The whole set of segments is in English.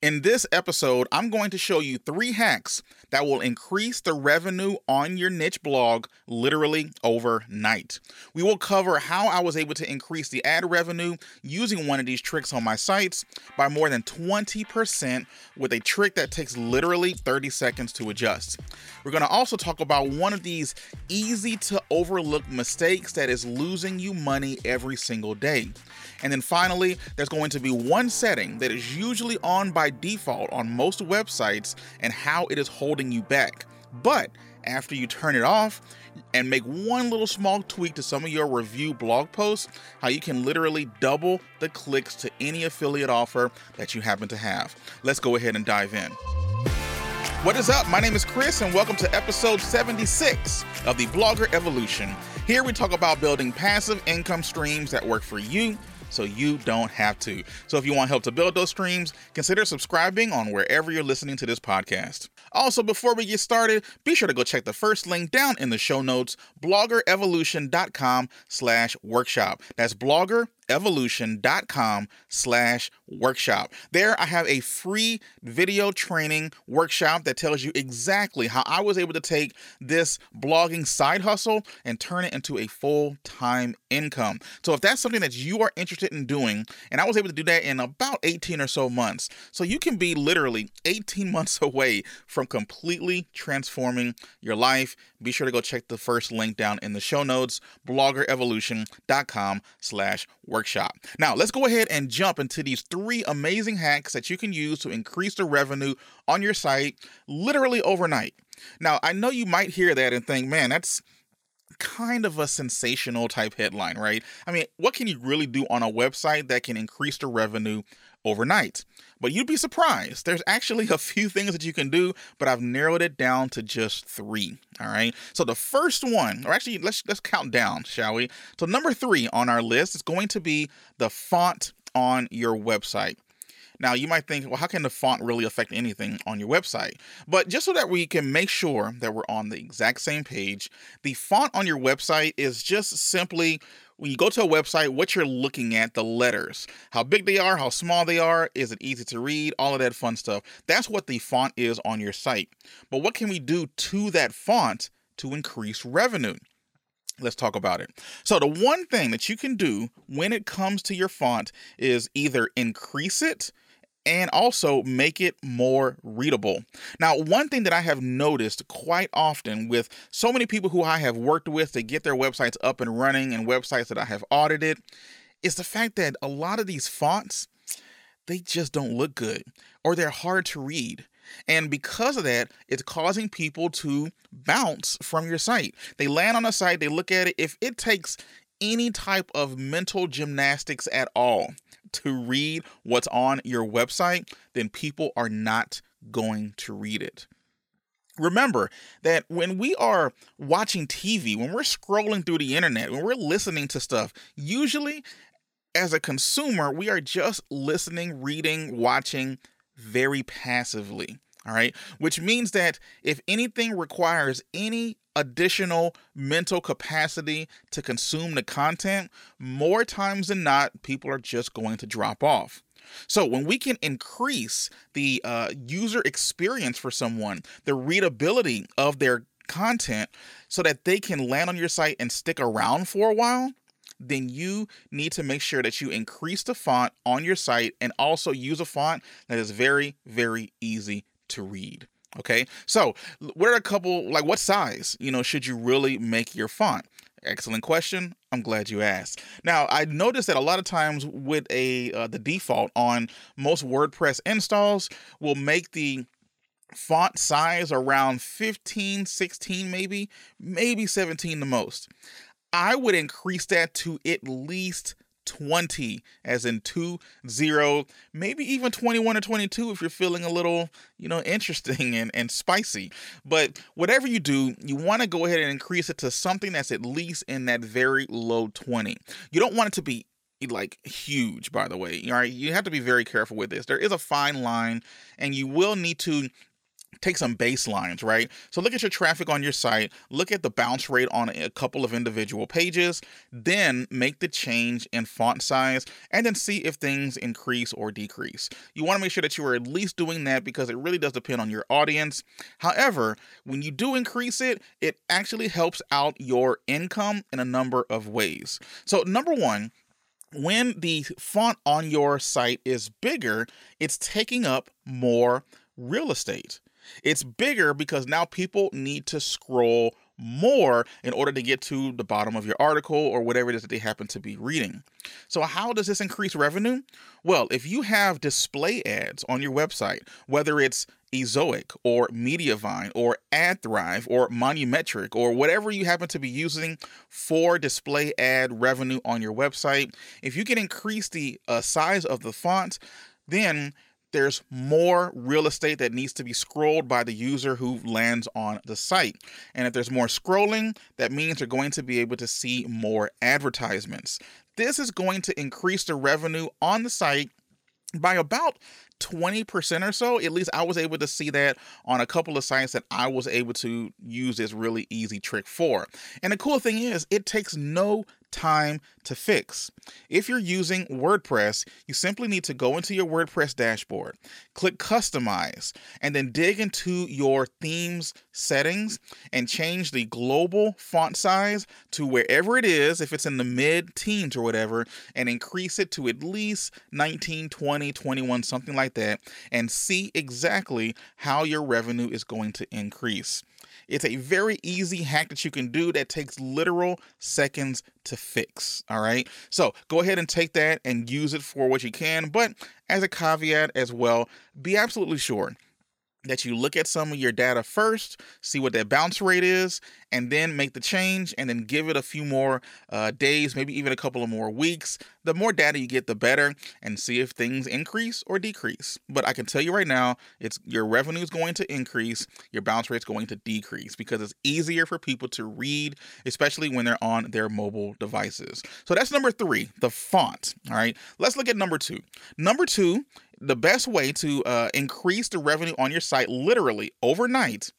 In this episode, I'm going to show you three hacks that will increase the revenue on your niche blog literally overnight. We will cover how I was able to increase the ad revenue using one of these tricks on my sites by more than 20% with a trick that takes literally 30 seconds to adjust. We're going to also talk about one of these easy to overlook mistakes that is losing you money every single day. And then finally, there's going to be one setting that is usually on by default on most websites and how it is holding you back. But after you turn it off and make one little small tweak to some of your review blog posts, how you can literally double the clicks to any affiliate offer that you happen to have. Let's go ahead and dive in. What is up? My name is Chris, and welcome to episode 76 of the Blogger Evolution. Here we talk about building passive income streams that work for you so you don't have to. So if you want help to build those streams, consider subscribing on wherever you're listening to this podcast. Also, before we get started, be sure to go check the first link down in the show notes, bloggerevolution.com slash workshop. That's blogger evolution.com slash workshop. There I have a free video training workshop that tells you exactly how I was able to take this blogging side hustle and turn it into a full-time income. So if that's something that you are interested in doing, and I was able to do that in about 18 or so months, so you can be literally 18 months away from completely transforming your life. Be sure to go check the first link down in the show notes, bloggerevolution.com slash workshop workshop. Now, let's go ahead and jump into these three amazing hacks that you can use to increase the revenue on your site literally overnight. Now, I know you might hear that and think, man, that's kind of a sensational type headline, right? I mean, what can you really do on a website that can increase the revenue overnight? But you'd be surprised. There's actually a few things that you can do, but I've narrowed it down to just three. All right. So the first one, or actually, let's let's count down, shall we? So number three on our list is going to be the font on your website. Now, you might think, well, how can the font really affect anything on your website? But just so that we can make sure that we're on the exact same page, the font on your website is just simply when you go to a website, what you're looking at, the letters, how big they are, how small they are, is it easy to read, all of that fun stuff. That's what the font is on your site. But what can we do to that font to increase revenue? Let's talk about it. So, the one thing that you can do when it comes to your font is either increase it and also make it more readable. Now, one thing that I have noticed quite often with so many people who I have worked with to get their websites up and running and websites that I have audited is the fact that a lot of these fonts they just don't look good or they're hard to read. And because of that, it's causing people to bounce from your site. They land on a site, they look at it. If it takes any type of mental gymnastics at all to read what's on your website, then people are not going to read it. Remember that when we are watching TV, when we're scrolling through the internet, when we're listening to stuff, usually as a consumer, we are just listening, reading, watching very passively. All right. Which means that if anything requires any additional mental capacity to consume the content, more times than not, people are just going to drop off. So, when we can increase the uh, user experience for someone, the readability of their content, so that they can land on your site and stick around for a while, then you need to make sure that you increase the font on your site and also use a font that is very, very easy to read. Okay, so what are a couple like what size you know should you really make your font? Excellent question. I'm glad you asked. Now, I noticed that a lot of times with a uh, the default on most WordPress installs will make the font size around 15, 16 maybe, maybe 17 the most. I would increase that to at least 20 as in 2 0 maybe even 21 or 22 if you're feeling a little you know interesting and, and spicy. But whatever you do you want to go ahead and increase it to something that's at least in that very low 20 you don't want it to be like huge by the way all right? You have to be very careful with this. There is a fine line and you will need to take some baselines, right? So look at your traffic on your site, look at the bounce rate on a couple of individual pages, then make the change in font size, and then see if things increase or decrease. You want to make sure that you are at least doing that because it really does depend on your audience. However, when you do increase it, it actually helps out your income in a number of ways. So, number one, when the font on your site is bigger, it's taking up more real estate. It's bigger because now people need to scroll more in order to get to the bottom of your article or whatever it is that they happen to be reading. So, how does this increase revenue? Well, if you have display ads on your website, whether it's Ezoic or Mediavine or AdThrive or Monumetric or whatever you happen to be using for display ad revenue on your website, if you can increase the uh, size of the font, then there's more real estate that needs to be scrolled by the user who lands on the site. And if there's more scrolling, that means they're going to be able to see more advertisements. This is going to increase the revenue on the site by about 20% or so. At least I was able to see that on a couple of sites that I was able to use this really easy trick for. And the cool thing is, it takes no time to fix. If you're using WordPress, you simply need to go into your WordPress dashboard, click Customize, and then dig into your themes settings and change the global font size to wherever it is, if it's in the mid teens or whatever, and increase it to at least 19, 20, 21, something like that, and see exactly how your revenue is going to increase. It's a very easy hack that you can do that takes literal seconds to fix. All right. So go ahead and take that and use it for what you can. But as a caveat as well, be absolutely sure that you look at some of your data first, see what that bounce rate is, and then make the change, and then give it a few more uh, days, maybe even a couple of more weeks. The more data you get, the better, and see if things increase or decrease. But I can tell you right now, it's your revenue is going to increase, your bounce rate is going to decrease because it's easier for people to read, especially when they're on their mobile devices. So that's number three, the font. All right, let's look at number two. Number two the best way to uh, increase the revenue on your site literally overnight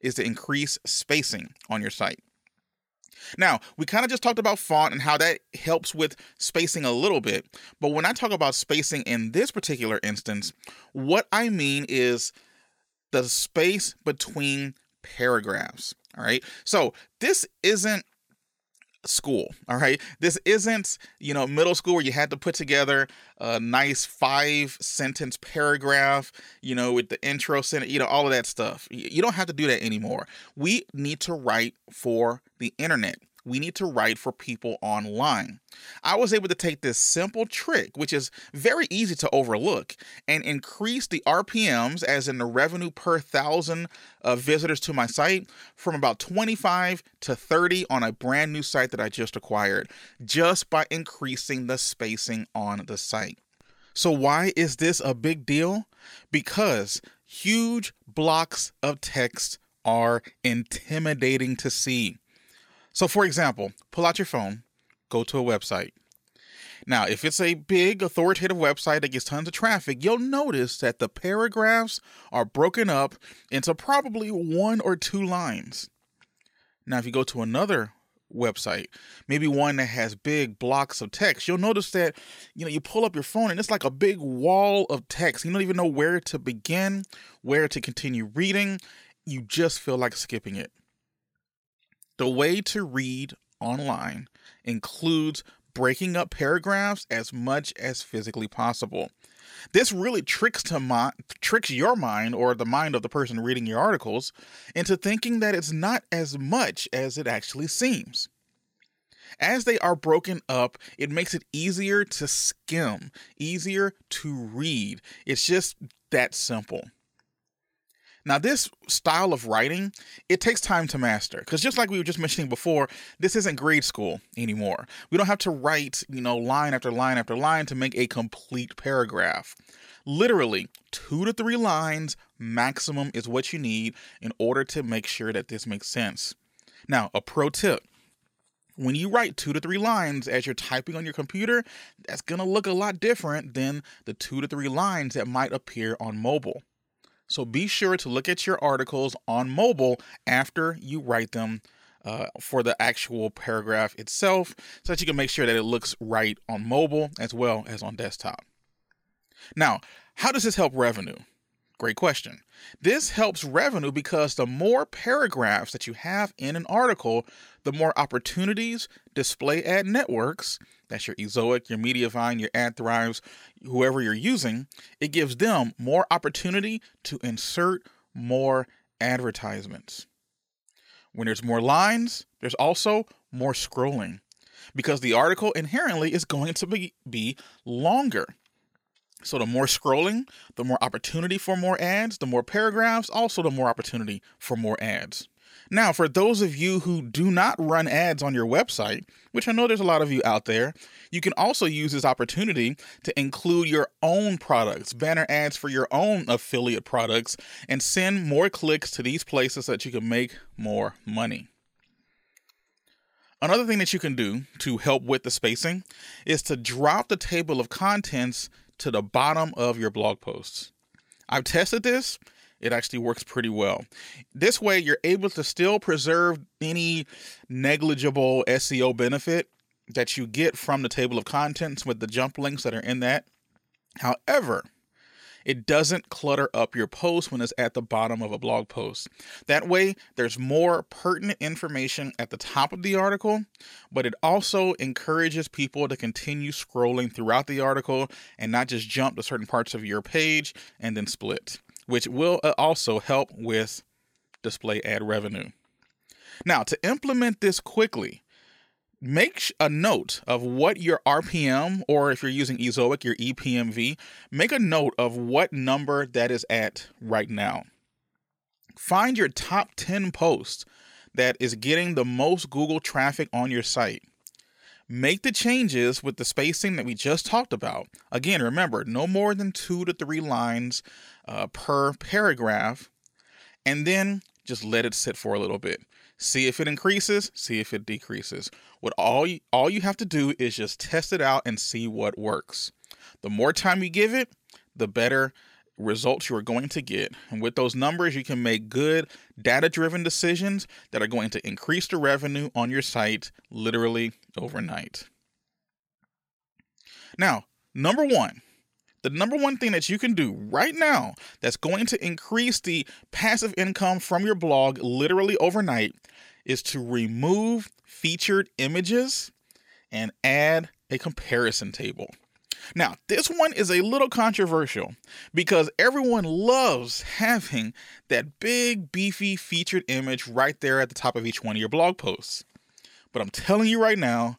is to increase spacing on your site. Now, we kind of just talked about font and how that helps with spacing a little bit. But when I talk about spacing in this particular instance, what I mean is the space between paragraphs. All right. So this isn't school. All right. This isn't, you know, middle school where you had to put together a nice five sentence paragraph, you know, with the intro sentence, you know, all of that stuff. You don't have to do that anymore. We need to write for the internet we need to write for people online. I was able to take this simple trick, which is very easy to overlook, and increase the RPMs, as in the revenue per thousand of visitors to my site, from about 25 to 30 on a brand new site that I just acquired, just by increasing the spacing on the site. So, why is this a big deal? Because huge blocks of text are intimidating to see. So, for example, pull out your phone, go to a website. Now, if it's a big authoritative website that gets tons of traffic, you'll notice that the paragraphs are broken up into probably one or two lines. Now, if you go to another website, maybe one that has big blocks of text, you'll notice that you know you pull up your phone and it's like a big wall of text. You don't even know where to begin, where to continue reading. You just feel like skipping it. The way to read online includes breaking up paragraphs as much as physically possible. This really tricks to mi- tricks your mind or the mind of the person reading your articles into thinking that it's not as much as it actually seems. As they are broken up, it makes it easier to skim, easier to read. It's just that simple. Now, this style of writing, it takes time to master because just like we were just mentioning before, this isn't grade school anymore. We don't have to write, you know, line after line after line to make a complete paragraph. Literally, two to three lines maximum is what you need in order to make sure that this makes sense. Now, a pro tip when you write two to three lines as you're typing on your computer, that's going to look a lot different than the two to three lines that might appear on mobile. So be sure to look at your articles on mobile after you write them uh, for the actual paragraph itself so that you can make sure that it looks right on mobile as well as on desktop. Now, how does this help revenue? Great question. This helps revenue because the more paragraphs that you have in an article, the more opportunities display ad networks, that's your Ezoic, your Mediavine, your AdThrives, whoever you're using, it gives them more opportunity to insert more advertisements. When there's more lines, there's also more scrolling because the article inherently is going to be, be longer. So the more scrolling, the more opportunity for more ads, the more paragraphs, also the more opportunity for more ads. Now, for those of you who do not run ads on your website, which I know there's a lot of you out there, you can also use this opportunity to include your own products, banner ads for your own affiliate products, and send more clicks to these places so that you can make more money. Another thing that you can do to help with the spacing is to drop the table of contents to the bottom of your blog posts. I've tested this. It actually works pretty well. This way, you're able to still preserve any negligible SEO benefit that you get from the table of contents with the jump links that are in that. However, it doesn't clutter up your post when it's at the bottom of a blog post. That way, there's more pertinent information at the top of the article, but it also encourages people to continue scrolling throughout the article and not just jump to certain parts of your page and then split, which will uh, also help with display ad revenue. Now, to implement this quickly, make a note of what your RPM, or if you're using Ezoic, your EPMV, make a note of what number that is at right now. Find your top 10 posts that is getting the most Google traffic on your site. Make the changes with the spacing that we just talked about. Again, remember, no more than two to three lines uh, per paragraph, and then just let it sit for a little bit. See if it increases, see if it decreases. What all you, all you have to do is just test it out and see what works. The more time you give it, the better results you are going to get. And with those numbers, you can make good data driven decisions that are going to increase the revenue on your site literally overnight. Now, number one, the number one thing that you can do right now that's going to increase the passive income from your blog literally overnight is to remove featured images and add a comparison table. Now, this one is a little controversial because everyone loves having that big, beefy featured image right there at the top of each one of your blog posts. But I'm telling you right now,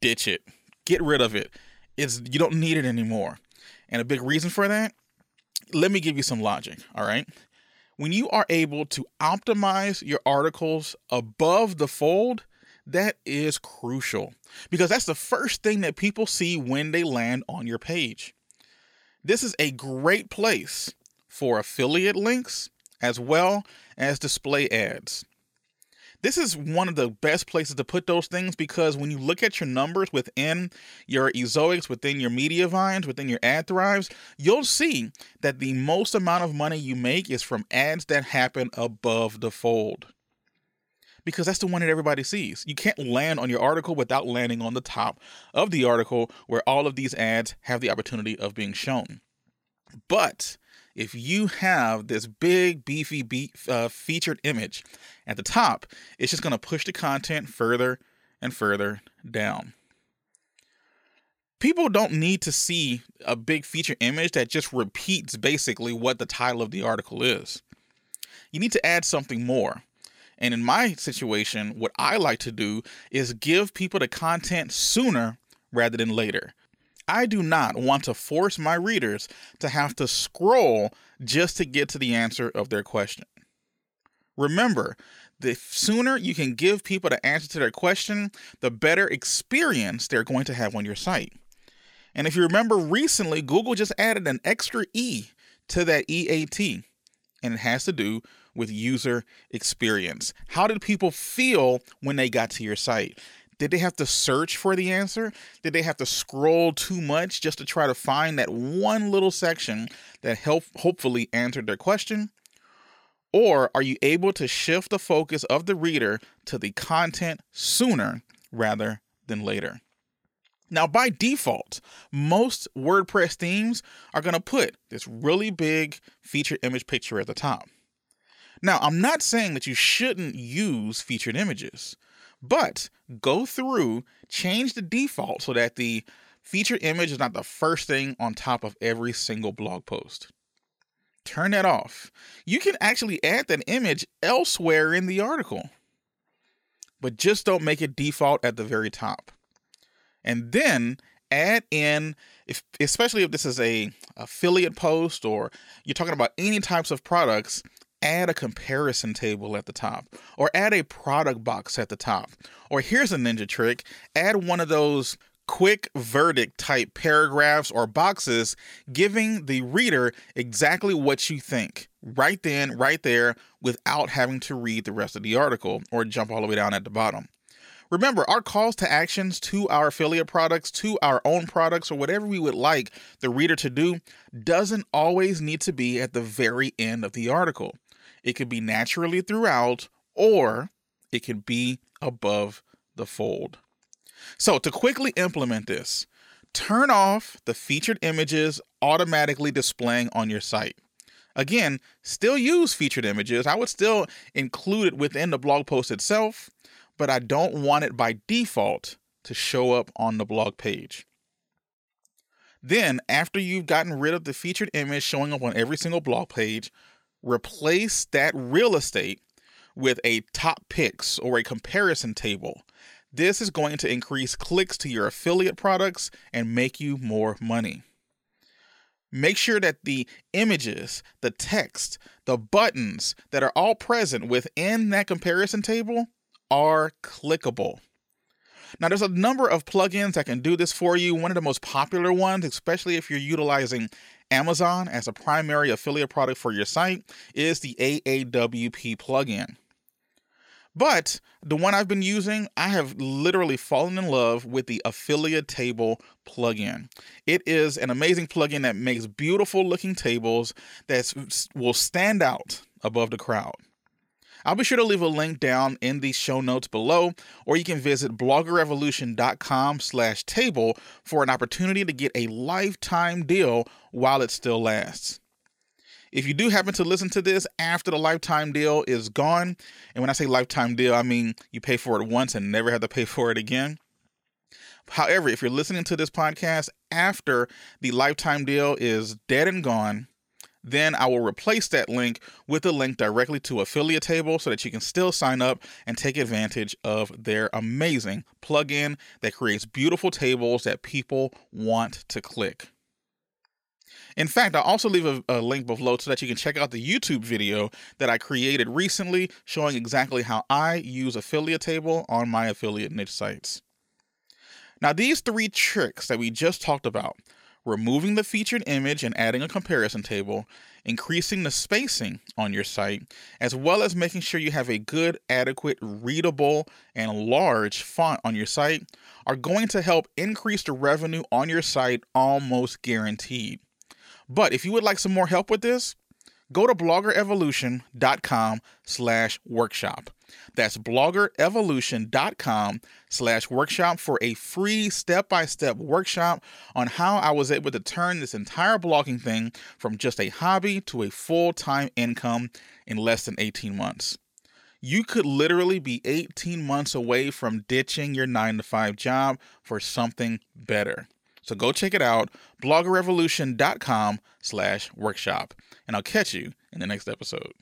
ditch it. Get rid of it. It's you don't need it anymore. And a big reason for that, let me give you some logic, all right? When you are able to optimize your articles above the fold, that is crucial because that's the first thing that people see when they land on your page. This is a great place for affiliate links as well as display ads. This is one of the best places to put those things because when you look at your numbers within your Ezoics, within your Mediavines, within your AdThrives, you'll see that the most amount of money you make is from ads that happen above the fold. Because that's the one that everybody sees. You can't land on your article without landing on the top of the article where all of these ads have the opportunity of being shown. But if you have this big, beefy, beef, uh, featured image at the top, it's just going to push the content further and further down. People don't need to see a big feature image that just repeats basically what the title of the article is. You need to add something more. And in my situation, what I like to do is give people the content sooner rather than later. I do not want to force my readers to have to scroll just to get to the answer of their question. Remember, the sooner you can give people the answer to their question, the better experience they're going to have on your site. And if you remember recently, Google just added an extra E to that EAT, and it has to do with user experience. How did people feel when they got to your site? Did they have to search for the answer? Did they have to scroll too much just to try to find that one little section that help hopefully answered their question? Or are you able to shift the focus of the reader to the content sooner rather than later? Now, by default, most WordPress themes are going to put this really big featured image picture at the top. Now, I'm not saying that you shouldn't use featured images, but go through, change the default so that the featured image is not the first thing on top of every single blog post. Turn that off. You can actually add that image elsewhere in the article, but just don't make it default at the very top. And then add in if especially if this is a affiliate post or you're talking about any types of products add a comparison table at the top or add a product box at the top. Or here's a ninja trick add one of those quick verdict type paragraphs or boxes giving the reader exactly what you think right then, right there, without having to read the rest of the article or jump all the way down at the bottom. Remember, our calls to actions to our affiliate products, to our own products, or whatever we would like the reader to do, doesn't always need to be at the very end of the article. It could be naturally throughout, or it could be above the fold. So, to quickly implement this, turn off the featured images automatically displaying on your site. Again, still use featured images. I would still include it within the blog post itself, but I don't want it by default to show up on the blog page. Then, after you've gotten rid of the featured image showing up on every single blog page, replace that real estate with a top picks or a comparison table. This is going to increase clicks to your affiliate products and make you more money. Make sure that the images, the text, the buttons that are all present within that comparison table are clickable. Now, there's a number of plugins that can do this for you. One of the most popular ones, especially if you're utilizing Amazon as a primary affiliate product for your site, is the AAWP plugin. But the one I've been using, I have literally fallen in love with the affiliate table plugin. It is an amazing plugin that makes beautiful looking tables that will stand out above the crowd. I'll be sure to leave a link down in the show notes below, or you can visit bloggerevolution.com slash table for an opportunity to get a lifetime deal while it still lasts. If you do happen to listen to this after the lifetime deal is gone, and when I say lifetime deal, I mean you pay for it once and never have to pay for it again. However, if you're listening to this podcast after the lifetime deal is dead and gone, then I will replace that link with a link directly to affiliate table so that you can still sign up and take advantage of their amazing plugin that creates beautiful tables that people want to click. In fact, I'll also leave a, a, link below so that you can check out the YouTube video that I created recently showing exactly how I use affiliate table on my affiliate niche sites. Now, these three tricks that we just talked about removing the featured image and adding a comparison table, increasing the spacing on your site, as well as making sure you have a good, adequate, readable, and large font on your site are going to help increase the revenue on your site almost guaranteed. But if you would like some more help with this, go to bloggerevolution.com slash workshop. That's bloggerevolution.com slash workshop for a free step-by-step workshop on how I was able to turn this entire blogging thing from just a hobby to a full-time income in less than 18 months. You could literally be 18 months away from ditching your 9 to 5 job for something better. So go check it out, bloggerevolution.com slash workshop, and I'll catch you in the next episode.